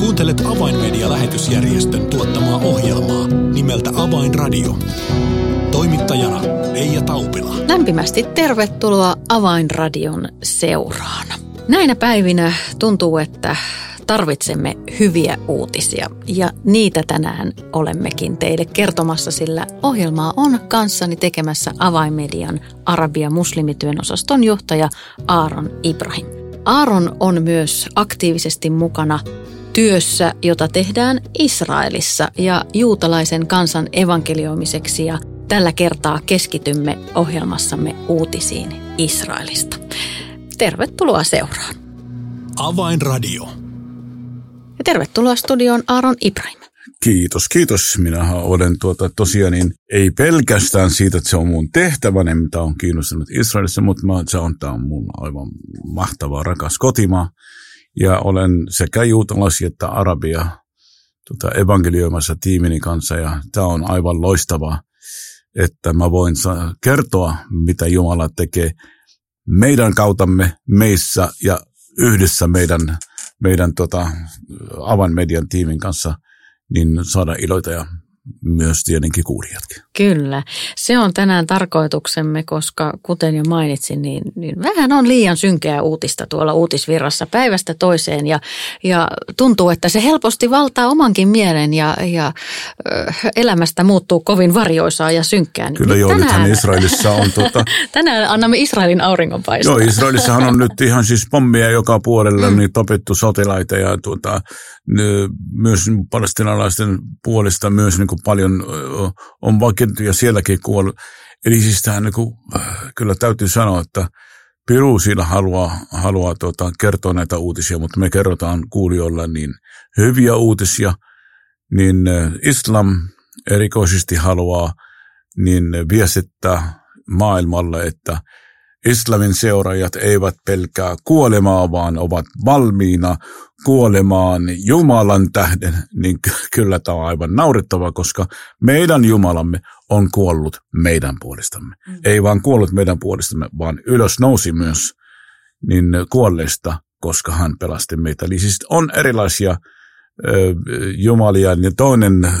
Kuuntelet Avainmedia-lähetysjärjestön tuottamaa ohjelmaa nimeltä Avainradio. Toimittajana Leija Taupila. Lämpimästi tervetuloa Avainradion seuraan. Näinä päivinä tuntuu, että tarvitsemme hyviä uutisia ja niitä tänään olemmekin teille kertomassa, sillä ohjelmaa on kanssani tekemässä Avainmedian Arabia muslimityön osaston johtaja Aaron Ibrahim. Aaron on myös aktiivisesti mukana työssä, jota tehdään Israelissa ja juutalaisen kansan evankelioimiseksi ja tällä kertaa keskitymme ohjelmassamme uutisiin Israelista. Tervetuloa seuraan. Avainradio. Ja tervetuloa studioon Aaron Ibrahim. Kiitos, kiitos. Minähän olen tuota, tosiaan niin, ei pelkästään siitä, että se on mun tehtäväni, mitä on kiinnostunut Israelissa, mutta mä, se on, tämä on mun aivan mahtava, rakas kotimaa. Ja olen sekä juutalaisia että arabia tuota, evankelioimassa tiimini kanssa ja tämä on aivan loistavaa, että mä voin kertoa, mitä Jumala tekee meidän kautamme meissä ja yhdessä meidän, meidän tota, avainmedian tiimin kanssa, niin saada iloita ja myös tietenkin kuulijatkin. Kyllä, se on tänään tarkoituksemme, koska kuten jo mainitsin, niin, niin vähän on liian synkeää uutista tuolla uutisvirrassa päivästä toiseen ja, ja tuntuu, että se helposti valtaa omankin mielen ja, ja ö, elämästä muuttuu kovin varjoisaa ja synkkää. Kyllä niin joo, tänään, nythän Israelissa on tuota... tänään annamme Israelin auringonpaistaa. Joo, Israelissahan on nyt ihan siis pommia joka puolella, mm. niin tapettu sotilaita ja tuota, myös palestinalaisten puolesta myös niin kuin paljon on vakiintunut sielläkin kuollut. Eli siis tähän niin kuin, kyllä täytyy sanoa, että Piru siinä haluaa, haluaa tuota, kertoa näitä uutisia, mutta me kerrotaan kuulijoilla niin hyviä uutisia, niin islam erikoisesti haluaa niin viestittää maailmalle, että islamin seuraajat eivät pelkää kuolemaa, vaan ovat valmiina kuolemaan Jumalan tähden, niin kyllä tämä on aivan naurettava, koska meidän Jumalamme on kuollut meidän puolestamme. Mm. Ei vaan kuollut meidän puolestamme, vaan ylös nousi myös niin kuolleista, koska hän pelasti meitä. Eli siis on erilaisia ö, jumalia, ja toinen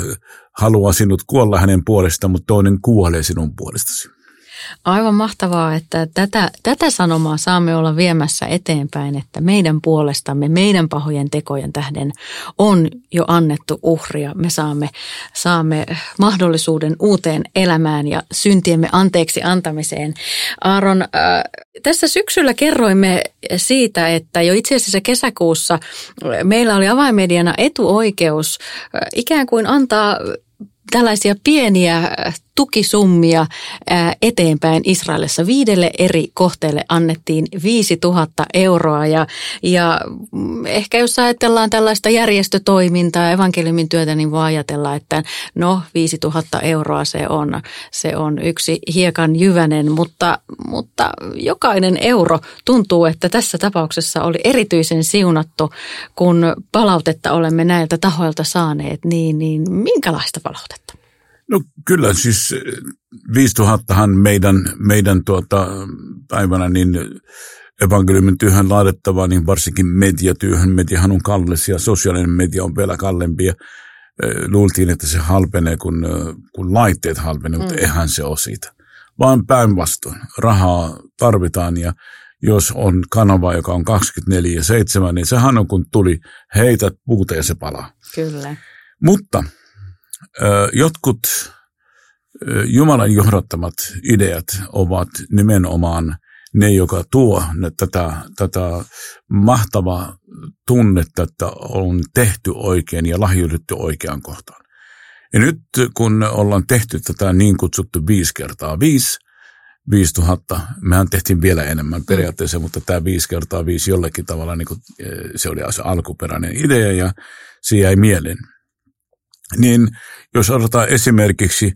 haluaa sinut kuolla hänen puolestaan, mutta toinen kuolee sinun puolestasi. Aivan mahtavaa, että tätä, tätä sanomaa saamme olla viemässä eteenpäin, että meidän puolestamme, meidän pahojen tekojen tähden on jo annettu uhria. Me saamme, saamme mahdollisuuden uuteen elämään ja syntiemme anteeksi antamiseen. Aaron, äh, tässä syksyllä kerroimme siitä, että jo itse asiassa kesäkuussa meillä oli avaimediana etuoikeus äh, ikään kuin antaa tällaisia pieniä tukisummia eteenpäin Israelissa. Viidelle eri kohteelle annettiin 5000 euroa ja, ja ehkä jos ajatellaan tällaista järjestötoimintaa, evankeliumin työtä, niin voi ajatella, että no 5000 euroa se on, se on yksi hiekan jyvänen, mutta, mutta jokainen euro tuntuu, että tässä tapauksessa oli erityisen siunattu, kun palautetta olemme näiltä tahoilta saaneet, niin, niin minkälaista palautetta? No kyllä siis 5000 meidän, meidän tuota, päivänä niin evankeliumin työhön laitettava, niin varsinkin mediatyöhön. Mediahan on kallis ja sosiaalinen media on vielä kallempi. Ja, luultiin, että se halpenee, kun, kun laitteet halpenee, mm. mutta eihän se ole siitä. Vaan päinvastoin. Rahaa tarvitaan ja jos on kanava, joka on 24-7, niin sehän on kun tuli, heität puuta ja se palaa. Kyllä. Mutta Jotkut Jumalan johdattamat ideat ovat nimenomaan ne, joka tuo tätä, tätä mahtavaa tunnetta, että on tehty oikein ja lahjoitettu oikean kohtaan. Ja nyt kun ollaan tehty tätä niin kutsuttu viisi kertaa viisi, 5000, mehän tehtiin vielä enemmän periaatteessa, mutta tämä viisi kertaa viisi jollakin tavalla, niin kuin, se oli se alkuperäinen idea ja se jäi mieleen. Niin jos otetaan esimerkiksi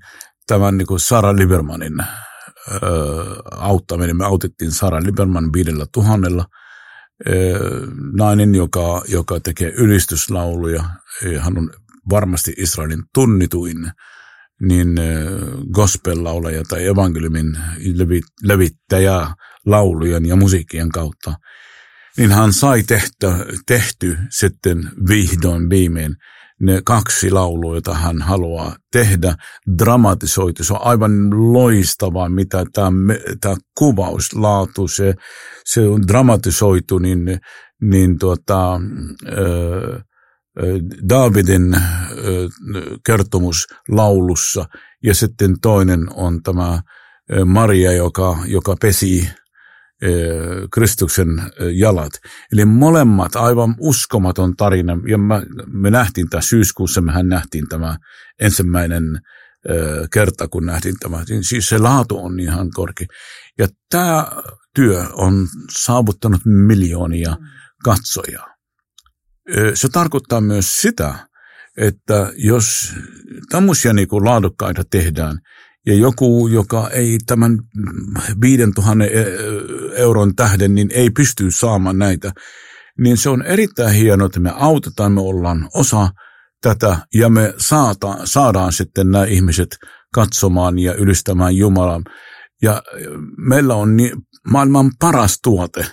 tämän niin kuin Sara Libermanin ö, auttaminen, me autettiin Sara Liberman viidellä tuhannella, nainen, joka, joka tekee ylistyslauluja, hän on varmasti Israelin tunnituin niin gospel-laulaja tai evankeliumin levittäjä laulujen ja musiikkien kautta. niin hän sai tehty, tehty sitten vihdoin viimein ne kaksi laulua, joita hän haluaa tehdä, dramatisoitu. Se on aivan loistavaa, mitä tämä, tämä kuvauslaatu, se, se on dramatisoitu, niin, niin tuota, äh, Davidin kertomus laulussa ja sitten toinen on tämä Maria, joka, joka pesi Kristuksen jalat. Eli molemmat aivan uskomaton tarina. Ja mä, me nähtiin tämä syyskuussa, mehän nähtiin tämä ensimmäinen kerta, kun nähtiin tämä. Siis se laatu on ihan korkea. Ja tämä työ on saavuttanut miljoonia katsojia. Se tarkoittaa myös sitä, että jos tämmöisiä niin laadukkaita tehdään, ja joku, joka ei tämän 5000 euron tähden, niin ei pysty saamaan näitä, niin se on erittäin hienoa, että me autetaan, me ollaan osa tätä ja me saata, saadaan sitten nämä ihmiset katsomaan ja ylistämään Jumalan. Ja meillä on niin, maailman paras tuote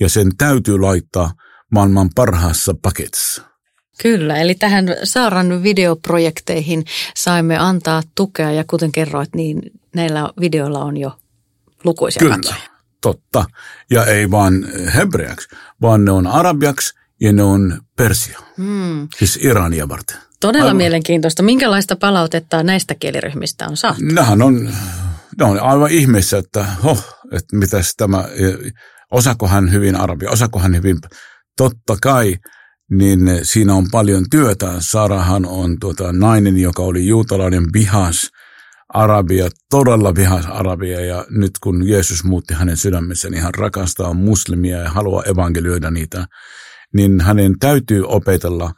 ja sen täytyy laittaa – maailman parhaassa paketissa. Kyllä, eli tähän Saaran videoprojekteihin saimme antaa tukea ja kuten kerroit, niin näillä videoilla on jo lukuisia Kyllä, katsoja. totta. Ja ei vaan hebreaksi, vaan ne on arabiaksi ja ne on persia, hmm. siis Irania varten. Todella aivan. mielenkiintoista. Minkälaista palautetta näistä kieliryhmistä on saatu? Nähän on, ne on aivan ihmeessä, että, hoh, että mitäs tämä, osako hän hyvin arabia, osako hän hyvin totta kai, niin siinä on paljon työtä. Sarahan on tuota, nainen, joka oli juutalainen vihas Arabia, todella vihas Arabia, ja nyt kun Jeesus muutti hänen sydämensä, niin hän rakastaa muslimia ja haluaa evankelioida niitä, niin hänen täytyy opetella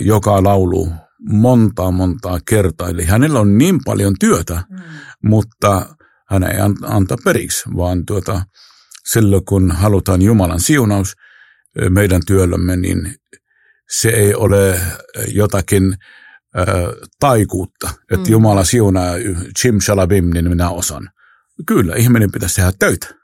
joka laulu monta montaa kertaa. Eli hänellä on niin paljon työtä, mm. mutta hän ei anta periksi, vaan tuota, silloin kun halutaan Jumalan siunaus – meidän työllämme, niin se ei ole jotakin äh, taikuutta, että mm. Jumala siunaa chim shalabim, niin minä osan. Kyllä, ihminen pitäisi tehdä töitä.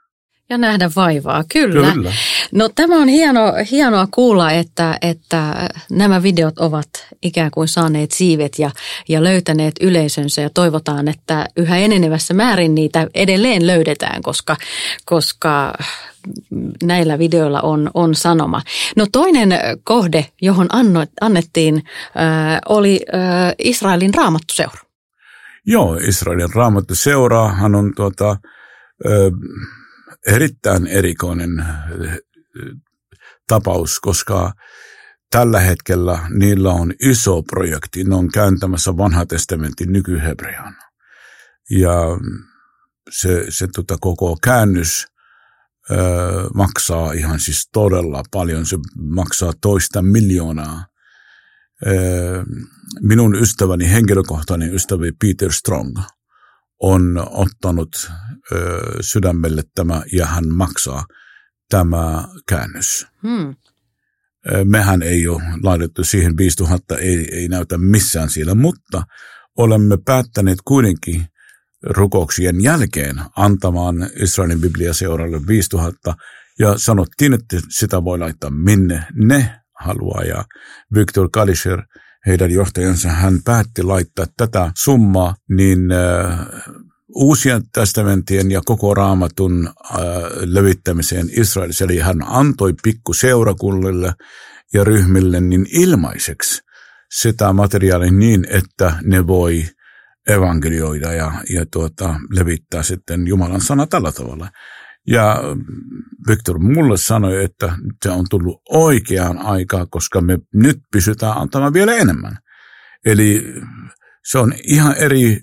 Ja nähdä vaivaa, kyllä. kyllä. No tämä on hieno, hienoa kuulla, että, että nämä videot ovat ikään kuin saaneet siivet ja, ja löytäneet yleisönsä ja toivotaan, että yhä enenevässä määrin niitä edelleen löydetään, koska, koska näillä videoilla on, on sanoma. No toinen kohde, johon anno, annettiin, äh, oli äh, Israelin raamattuseura. Joo, Israelin raamattuseurahan on tuota, äh, erittäin erikoinen tapaus, koska tällä hetkellä niillä on iso projekti. Ne on kääntämässä vanha testamentin nykyhebrean. Ja se, se tota, koko käännös öö, maksaa ihan siis todella paljon. Se maksaa toista miljoonaa. Öö, minun ystäväni, henkilökohtainen ystäväni Peter Strong on ottanut öö, sydämelle tämä ja hän maksaa tämä käännös. Hmm. Mehän ei ole laitettu siihen 5000, ei, ei näytä missään siellä, mutta olemme päättäneet kuitenkin rukouksien jälkeen antamaan Israelin Biblia-seuralle 5000 ja sanottiin, että sitä voi laittaa minne ne haluaa ja Viktor Kalisher, heidän johtajansa, hän päätti laittaa tätä summaa niin äh, uusien testamentien ja koko raamatun äh, levittämiseen Israelissa. Eli hän antoi pikku seurakunnille ja ryhmille niin ilmaiseksi sitä materiaalia niin, että ne voi evankelioida ja, ja tuota, levittää sitten Jumalan sana tällä tavalla. Ja Viktor mulle sanoi, että se on tullut oikeaan aikaan, koska me nyt pysytään antamaan vielä enemmän. Eli se on ihan eri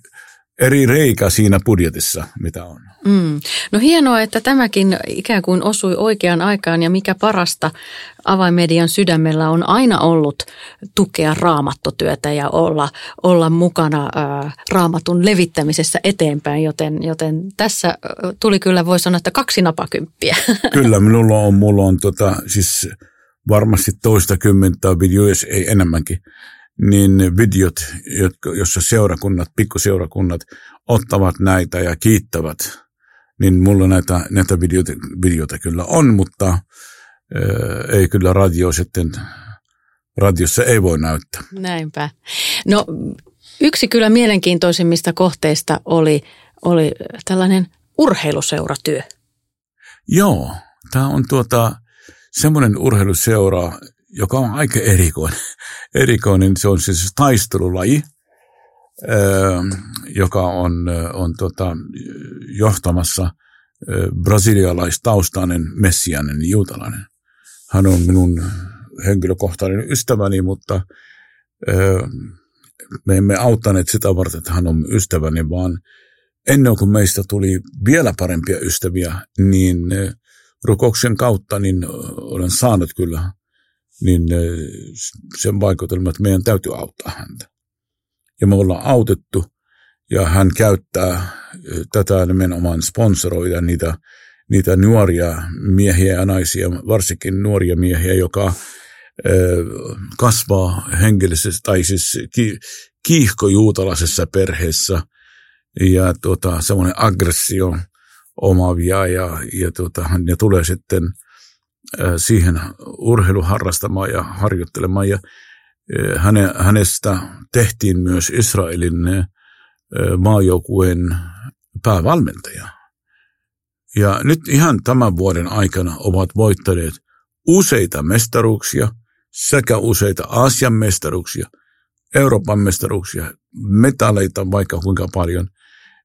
eri reikä siinä budjetissa, mitä on. Mm. No hienoa, että tämäkin ikään kuin osui oikeaan aikaan ja mikä parasta avaimedian sydämellä on aina ollut tukea raamattotyötä ja olla, olla mukana ää, raamatun levittämisessä eteenpäin, joten, joten tässä tuli kyllä voi sanoa, että kaksi napakymppiä. Kyllä, minulla on, mulla on tota, siis varmasti toista kymmentä videoja, ei enemmänkin niin videot, jotka, jossa seurakunnat, pikkuseurakunnat ottavat näitä ja kiittävät, niin mulla näitä, näitä videoita, videoita kyllä on, mutta ei kyllä radio sitten, radiossa ei voi näyttää. Näinpä. No yksi kyllä mielenkiintoisimmista kohteista oli, oli tällainen urheiluseuratyö. Joo, tämä on tuota, semmoinen urheiluseura, joka on aika erikoinen. erikoinen. Se on siis taistelulaji, joka on, on tota, johtamassa brasilialaistaustainen messiainen juutalainen. Hän on minun henkilökohtainen ystäväni, mutta me emme auttaneet sitä varten, että hän on ystäväni, vaan ennen kuin meistä tuli vielä parempia ystäviä, niin rukouksen kautta niin olen saanut kyllä niin sen vaikutelma, että meidän täytyy auttaa häntä. Ja me ollaan autettu, ja hän käyttää tätä nimenomaan sponsoroida niitä, niitä nuoria miehiä ja naisia, varsinkin nuoria miehiä, joka kasvaa henkilössä tai siis kiihkojuutalaisessa perheessä ja tuota, semmoinen aggressio omavia ja, ja tuota, ne tulee sitten siihen urheiluharrastamaan ja harjoittelemaan ja häne, hänestä tehtiin myös Israelin maajoukkueen päävalmentaja. Ja nyt ihan tämän vuoden aikana ovat voittaneet useita mestaruuksia – sekä useita Aasian mestaruuksia, Euroopan mestaruuksia, metalleita vaikka kuinka paljon.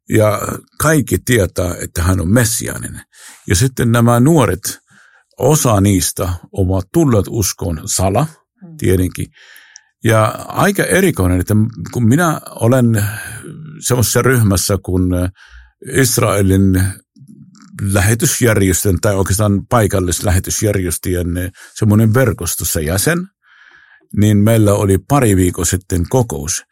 Ja kaikki tietää, että hän on messiaaninen. Ja sitten nämä nuoret, osa niistä ovat tulleet uskoon sala, mm. tietenkin. Ja aika erikoinen, että kun minä olen semmoisessa ryhmässä, kun Israelin lähetysjärjestön tai oikeastaan paikallislähetysjärjestöjen semmoinen verkostossa jäsen, niin meillä oli pari viikkoa sitten kokous.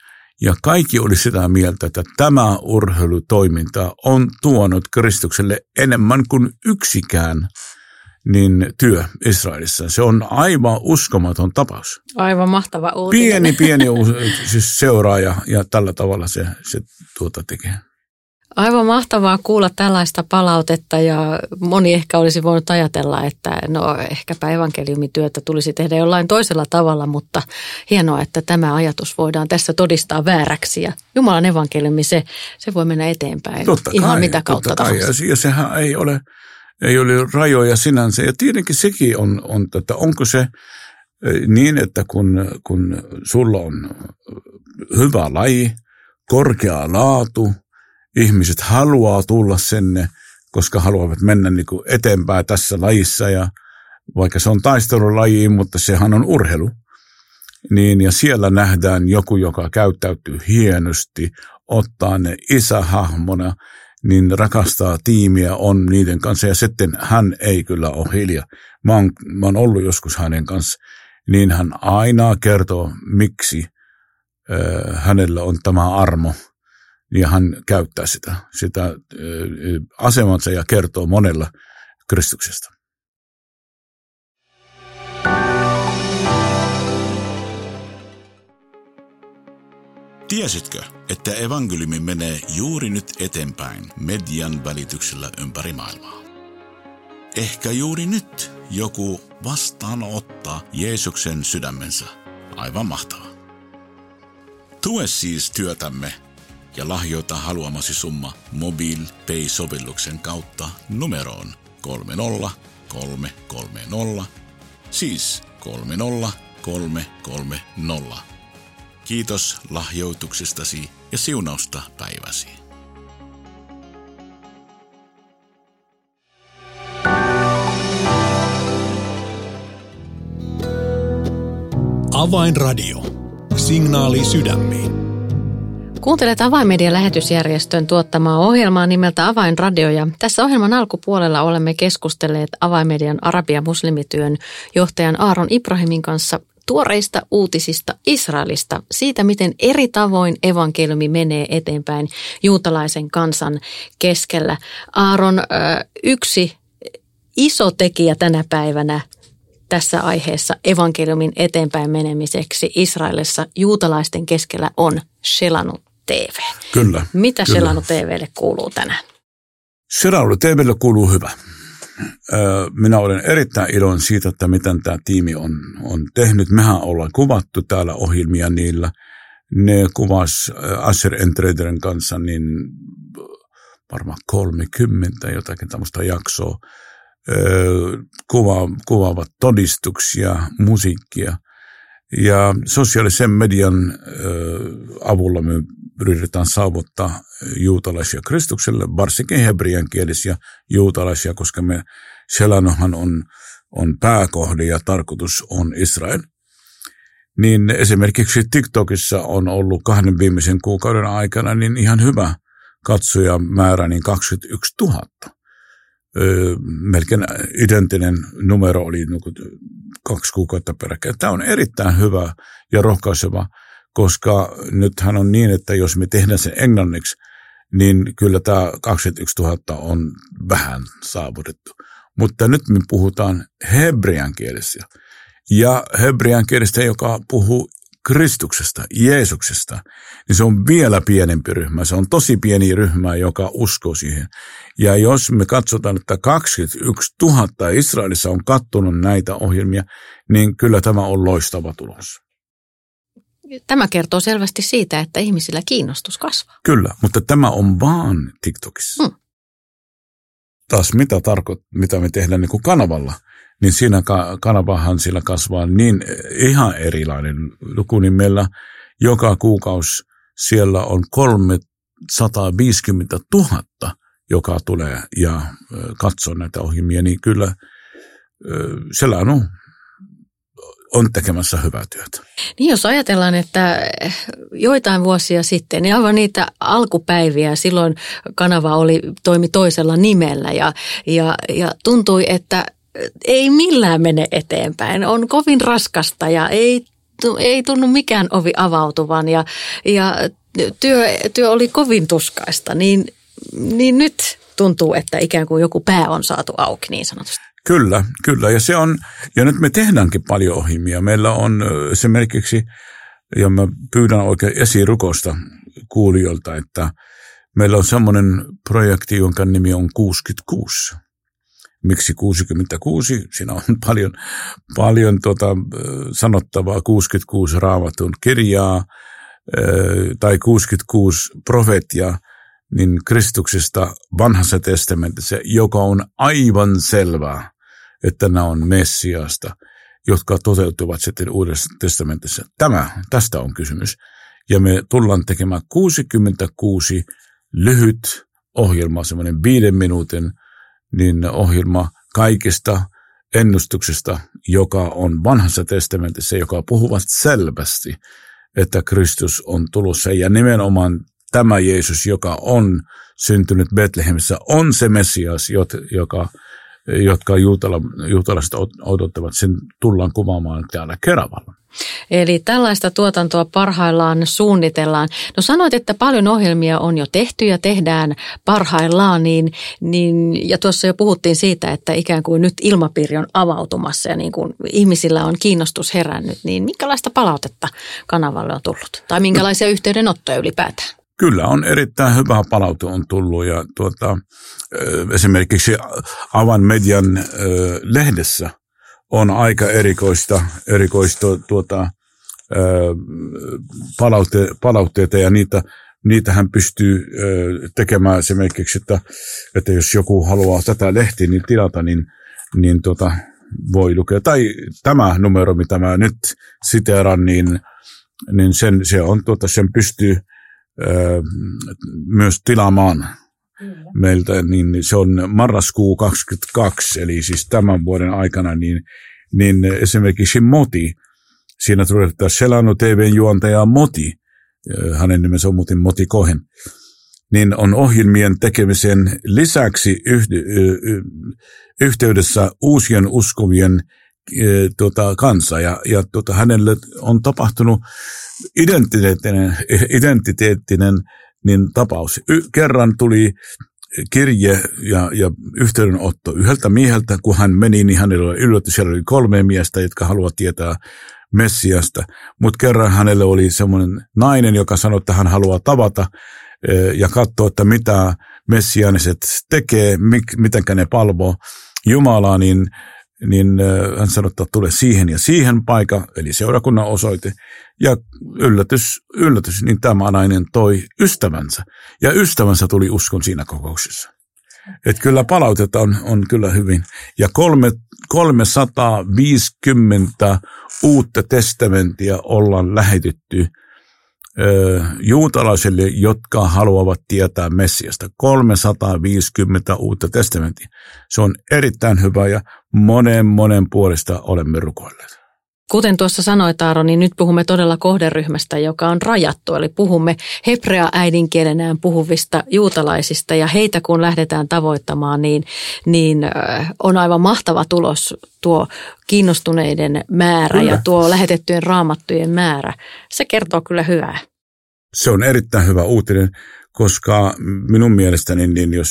Ja kaikki oli sitä mieltä, että tämä urheilutoiminta on tuonut Kristukselle enemmän kuin yksikään niin työ Israelissa. Se on aivan uskomaton tapaus. Aivan mahtava uutinen. Pieni, pieni siis seuraaja ja tällä tavalla se, se tuota tekee. Aivan mahtavaa kuulla tällaista palautetta ja moni ehkä olisi voinut ajatella, että no ehkäpä evankeliumityötä tulisi tehdä jollain toisella tavalla, mutta hienoa, että tämä ajatus voidaan tässä todistaa vääräksi ja Jumalan evankeliumi se, se voi mennä eteenpäin totta ihan kai, mitä kautta totta kai. Ja sehän ei ole, ei ole rajoja sinänsä ja tietenkin sekin on, on että onko se niin, että kun, kun sulla on hyvä laji, korkea laatu – ihmiset haluaa tulla sinne, koska haluavat mennä niin kuin eteenpäin tässä lajissa ja vaikka se on taistelulaji, mutta sehän on urheilu. Niin, ja siellä nähdään joku, joka käyttäytyy hienosti, ottaa ne isähahmona, niin rakastaa tiimiä, on niiden kanssa, ja sitten hän ei kyllä ole hiljaa. Mä oon, mä oon ollut joskus hänen kanssa, niin hän aina kertoo, miksi äh, hänellä on tämä armo – niin hän käyttää sitä, sitä asemansa ja kertoo monella Kristuksesta. Tiesitkö, että evankeliumi menee juuri nyt eteenpäin median välityksellä ympäri maailmaa? Ehkä juuri nyt joku vastaanottaa Jeesuksen sydämensä. Aivan mahtavaa. Tue siis työtämme ja lahjoita haluamasi summa MobilePay-sovelluksen kautta numeroon 30330, siis 30330. Kiitos lahjoituksestasi ja siunausta päiväsi. Avainradio. Signaali sydämiin. Kuuntelet Avainmedian lähetysjärjestön tuottamaa ohjelmaa nimeltä Avainradio ja tässä ohjelman alkupuolella olemme keskustelleet Avainmedian arabia muslimityön johtajan Aaron Ibrahimin kanssa tuoreista uutisista Israelista, siitä miten eri tavoin evankeliumi menee eteenpäin juutalaisen kansan keskellä. Aaron, yksi iso tekijä tänä päivänä tässä aiheessa evankeliumin eteenpäin menemiseksi Israelissa juutalaisten keskellä on Shelanut TV. Kyllä. Mitä kyllä. Selanu TVlle kuuluu tänään? Selanu TVlle kuuluu hyvä. Minä olen erittäin iloinen siitä, että miten tämä tiimi on, on tehnyt. Mehän ollaan kuvattu täällä ohjelmia niillä. Ne kuvas Asher Entraderin kanssa niin varmaan 30 jotakin tämmöistä jaksoa. Kuva, kuvaavat todistuksia, musiikkia. Ja sosiaalisen median avulla me yritetään saavuttaa juutalaisia Kristukselle, varsinkin hebreankielisiä juutalaisia, koska me Selanohan on, on pääkohde ja tarkoitus on Israel. Niin esimerkiksi TikTokissa on ollut kahden viimeisen kuukauden aikana niin ihan hyvä katsojamäärä, niin 21 000. Öö, melkein identtinen numero oli kaksi kuukautta peräkkäin. Tämä on erittäin hyvä ja rohkaiseva koska nythän on niin, että jos me tehdään se englanniksi, niin kyllä tämä 21 000 on vähän saavutettu. Mutta nyt me puhutaan hebrean kielessä. Ja hebrean kielestä, joka puhuu Kristuksesta, Jeesuksesta, niin se on vielä pienempi ryhmä. Se on tosi pieni ryhmä, joka uskoo siihen. Ja jos me katsotaan, että 21 000 Israelissa on kattonut näitä ohjelmia, niin kyllä tämä on loistava tulos. Tämä kertoo selvästi siitä, että ihmisillä kiinnostus kasvaa. Kyllä, mutta tämä on vaan TikTokissa. Hmm. Taas mitä tarkoit, mitä me tehdään niin kuin kanavalla, niin siinä kanavahan sillä kasvaa niin ihan erilainen luku, niin meillä joka kuukausi siellä on 350 000, joka tulee ja katsoo näitä ohjelmia, niin kyllä siellä on on tekemässä hyvää työtä. Niin jos ajatellaan, että joitain vuosia sitten, niin aivan niitä alkupäiviä, silloin kanava oli, toimi toisella nimellä ja, ja, ja tuntui, että ei millään mene eteenpäin. On kovin raskasta ja ei, ei tunnu mikään ovi avautuvan ja, ja työ, työ oli kovin tuskaista, niin, niin nyt tuntuu, että ikään kuin joku pää on saatu auki niin sanotusti. Kyllä, kyllä. Ja, se on, ja nyt me tehdäänkin paljon ohjelmia. Meillä on esimerkiksi, ja mä pyydän oikein esirukosta kuulijoilta, että meillä on semmoinen projekti, jonka nimi on 66. Miksi 66? Siinä on paljon, paljon tota, sanottavaa 66 raamatun kirjaa tai 66 profeettia niin Kristuksesta vanhassa testamentissa, joka on aivan selvää, että nämä on Messiasta, jotka toteutuvat sitten Uudessa testamentissa. Tämä, tästä on kysymys. Ja me tullaan tekemään 66 lyhyt ohjelma, semmoinen viiden minuutin niin ohjelma kaikista ennustuksesta, joka on vanhassa testamentissa, joka puhuvat selvästi, että Kristus on tulossa. Ja nimenomaan tämä Jeesus, joka on syntynyt Betlehemissä, on se Messias, joka jotka juutala, juutalaiset odottavat, sen tullaan kuvaamaan täällä Keravalla. Eli tällaista tuotantoa parhaillaan suunnitellaan. No sanoit, että paljon ohjelmia on jo tehty ja tehdään parhaillaan, niin, niin, ja tuossa jo puhuttiin siitä, että ikään kuin nyt ilmapiiri on avautumassa ja niin kuin ihmisillä on kiinnostus herännyt, niin minkälaista palautetta kanavalle on tullut? Tai minkälaisia yhteydenottoja ylipäätään? Kyllä on erittäin hyvä palaute on tullut ja tuota, esimerkiksi Avan median lehdessä on aika erikoista, erikoista tuota, palaute, palautteita ja niitä, niitähän pystyy tekemään esimerkiksi, että, että jos joku haluaa tätä lehtiä niin tilata, niin, niin tuota, voi lukea. Tai tämä numero, mitä mä nyt siteeran, niin, niin sen, se on, tuota, sen pystyy myös tilaamaan meiltä, niin se on marraskuu 22, eli siis tämän vuoden aikana, niin, niin esimerkiksi Moti, siinä tulee Selano TVn juontaja Moti, hänen nimensä on muuten Moti Kohen, niin on ohjelmien tekemisen lisäksi yhteydessä uusien uskovien tuota, kanssa. Ja, ja tuota, hänelle on tapahtunut identiteettinen, identiteettinen niin tapaus. Y- kerran tuli kirje ja, ja yhteydenotto yhdeltä mieheltä, kun hän meni, niin hänellä oli yllätys, siellä oli kolme miestä, jotka haluavat tietää Messiasta, mutta kerran hänelle oli semmoinen nainen, joka sanoi, että hän haluaa tavata e, ja katsoa, että mitä messiaaniset tekee, mitenkä ne palvoo. Jumalaa, niin, niin hän sanoi, että tule siihen ja siihen paikka, eli seurakunnan osoite. Ja yllätys, yllätys, niin tämä nainen toi ystävänsä. Ja ystävänsä tuli uskon siinä kokouksessa. Että kyllä palautetta on, on kyllä hyvin. Ja kolme, 350 uutta testamenttia ollaan lähetetty juutalaisille, jotka haluavat tietää Messiasta. 350 uutta testamenttia. Se on erittäin hyvä ja monen monen puolesta olemme rukoilleet. Kuten tuossa sanoit Aaro, niin nyt puhumme todella kohderyhmästä, joka on rajattu. Eli puhumme hebrea äidinkielenään puhuvista juutalaisista ja heitä kun lähdetään tavoittamaan, niin, niin on aivan mahtava tulos tuo kiinnostuneiden määrä kyllä. ja tuo lähetettyjen raamattujen määrä. Se kertoo kyllä hyvää. Se on erittäin hyvä uutinen, koska minun mielestäni, niin jos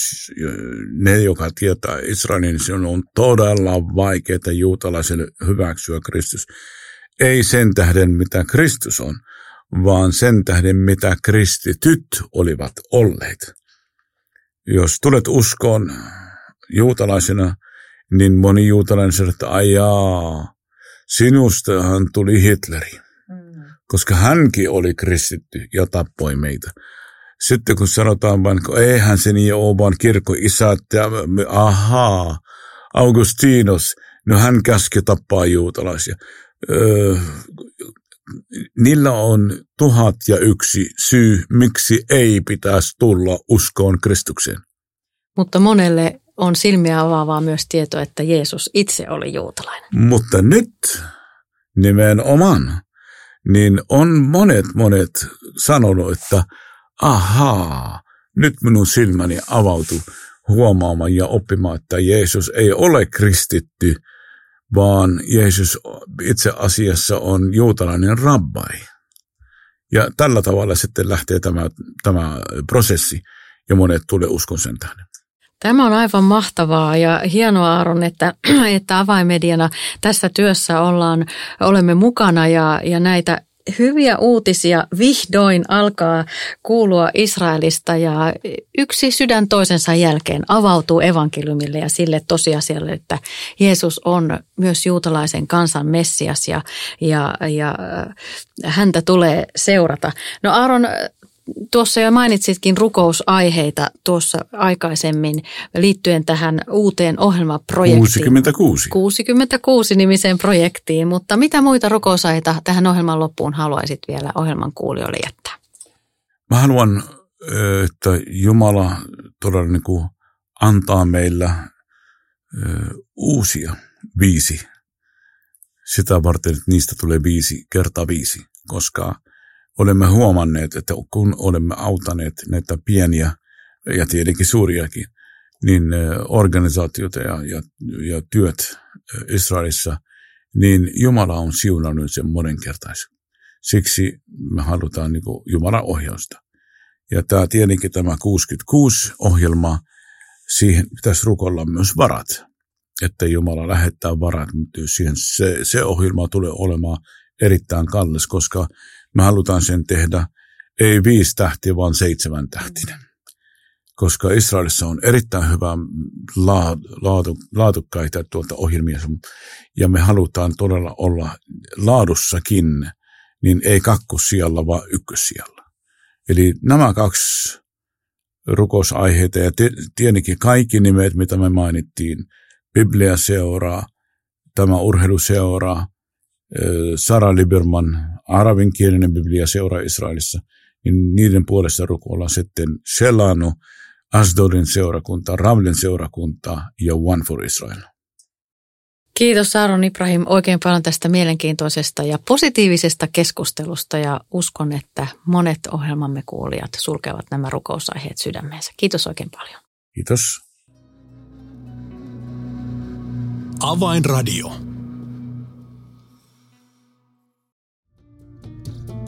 ne, joka tietää Israelin, niin se on todella vaikeaa juutalaiselle hyväksyä Kristus. Ei sen tähden, mitä Kristus on, vaan sen tähden, mitä kristityt olivat olleet. Jos tulet uskoon juutalaisena, niin moni juutalainen sanoo, että ajaa, sinustahan tuli Hitleri, mm. koska hänkin oli kristitty ja tappoi meitä. Sitten kun sanotaan vain, että eihän se niin ole, vaan isät ja ahaa, Augustinos, no hän käski tappaa juutalaisia. Öö, niillä on tuhat ja yksi syy, miksi ei pitäisi tulla uskoon Kristukseen. Mutta monelle on silmiä avaavaa myös tieto, että Jeesus itse oli juutalainen. Mutta nyt nimenomaan, niin on monet monet sanonut, että ahaa, nyt minun silmäni avautui huomaamaan ja oppimaan, että Jeesus ei ole kristitty, vaan Jeesus itse asiassa on juutalainen rabbai. Ja tällä tavalla sitten lähtee tämä, tämä prosessi ja monet tulee uskon sen tähden. Tämä on aivan mahtavaa ja hienoa Aaron, että, että avaimediana tässä työssä ollaan, olemme mukana ja, ja näitä hyviä uutisia vihdoin alkaa kuulua Israelista ja yksi sydän toisensa jälkeen avautuu evankeliumille ja sille tosiasialle, että Jeesus on myös juutalaisen kansan Messias ja, ja, ja häntä tulee seurata. No Aaron, Tuossa jo mainitsitkin rukousaiheita tuossa aikaisemmin liittyen tähän uuteen ohjelmaprojektiin. 66. 66 nimiseen projektiin, mutta mitä muita rukousaiheita tähän ohjelman loppuun haluaisit vielä ohjelman kuulijoille jättää? Mä haluan, että Jumala todella niin kuin antaa meillä uusia viisi. Sitä varten, että niistä tulee viisi kertaa viisi, koska – olemme huomanneet, että kun olemme autaneet näitä pieniä ja tietenkin suuriakin, niin organisaatioita ja, ja, ja työt Israelissa, niin Jumala on siunannut sen monenkertaisen. Siksi me halutaan niin Jumalan ohjausta. Ja tämä tietenkin tämä 66-ohjelma, siihen pitäisi rukolla myös varat, että Jumala lähettää varat, siihen se, se ohjelma tulee olemaan erittäin kallis, koska me halutaan sen tehdä ei viisi tähtiä, vaan seitsemän tähtinen. Koska Israelissa on erittäin hyvä laatu, laadukkaita tuolta ohjelmia, ja me halutaan todella olla laadussakin, niin ei kakkosijalla, vaan ykkössijalla. Eli nämä kaksi rukousaiheita, ja tietenkin kaikki nimet, mitä me mainittiin, Biblia seuraa, tämä urheiluseuraa, Sara Liberman, arabinkielinen biblia seuraa Israelissa, niin niiden puolesta rukoillaan sitten Shelano, Asdodin seurakunta, Ramlen seurakunta ja One for Israel. Kiitos Aaron Ibrahim oikein paljon tästä mielenkiintoisesta ja positiivisesta keskustelusta ja uskon, että monet ohjelmamme kuulijat sulkevat nämä rukousaiheet sydämeensä. Kiitos oikein paljon. Kiitos. Avainradio.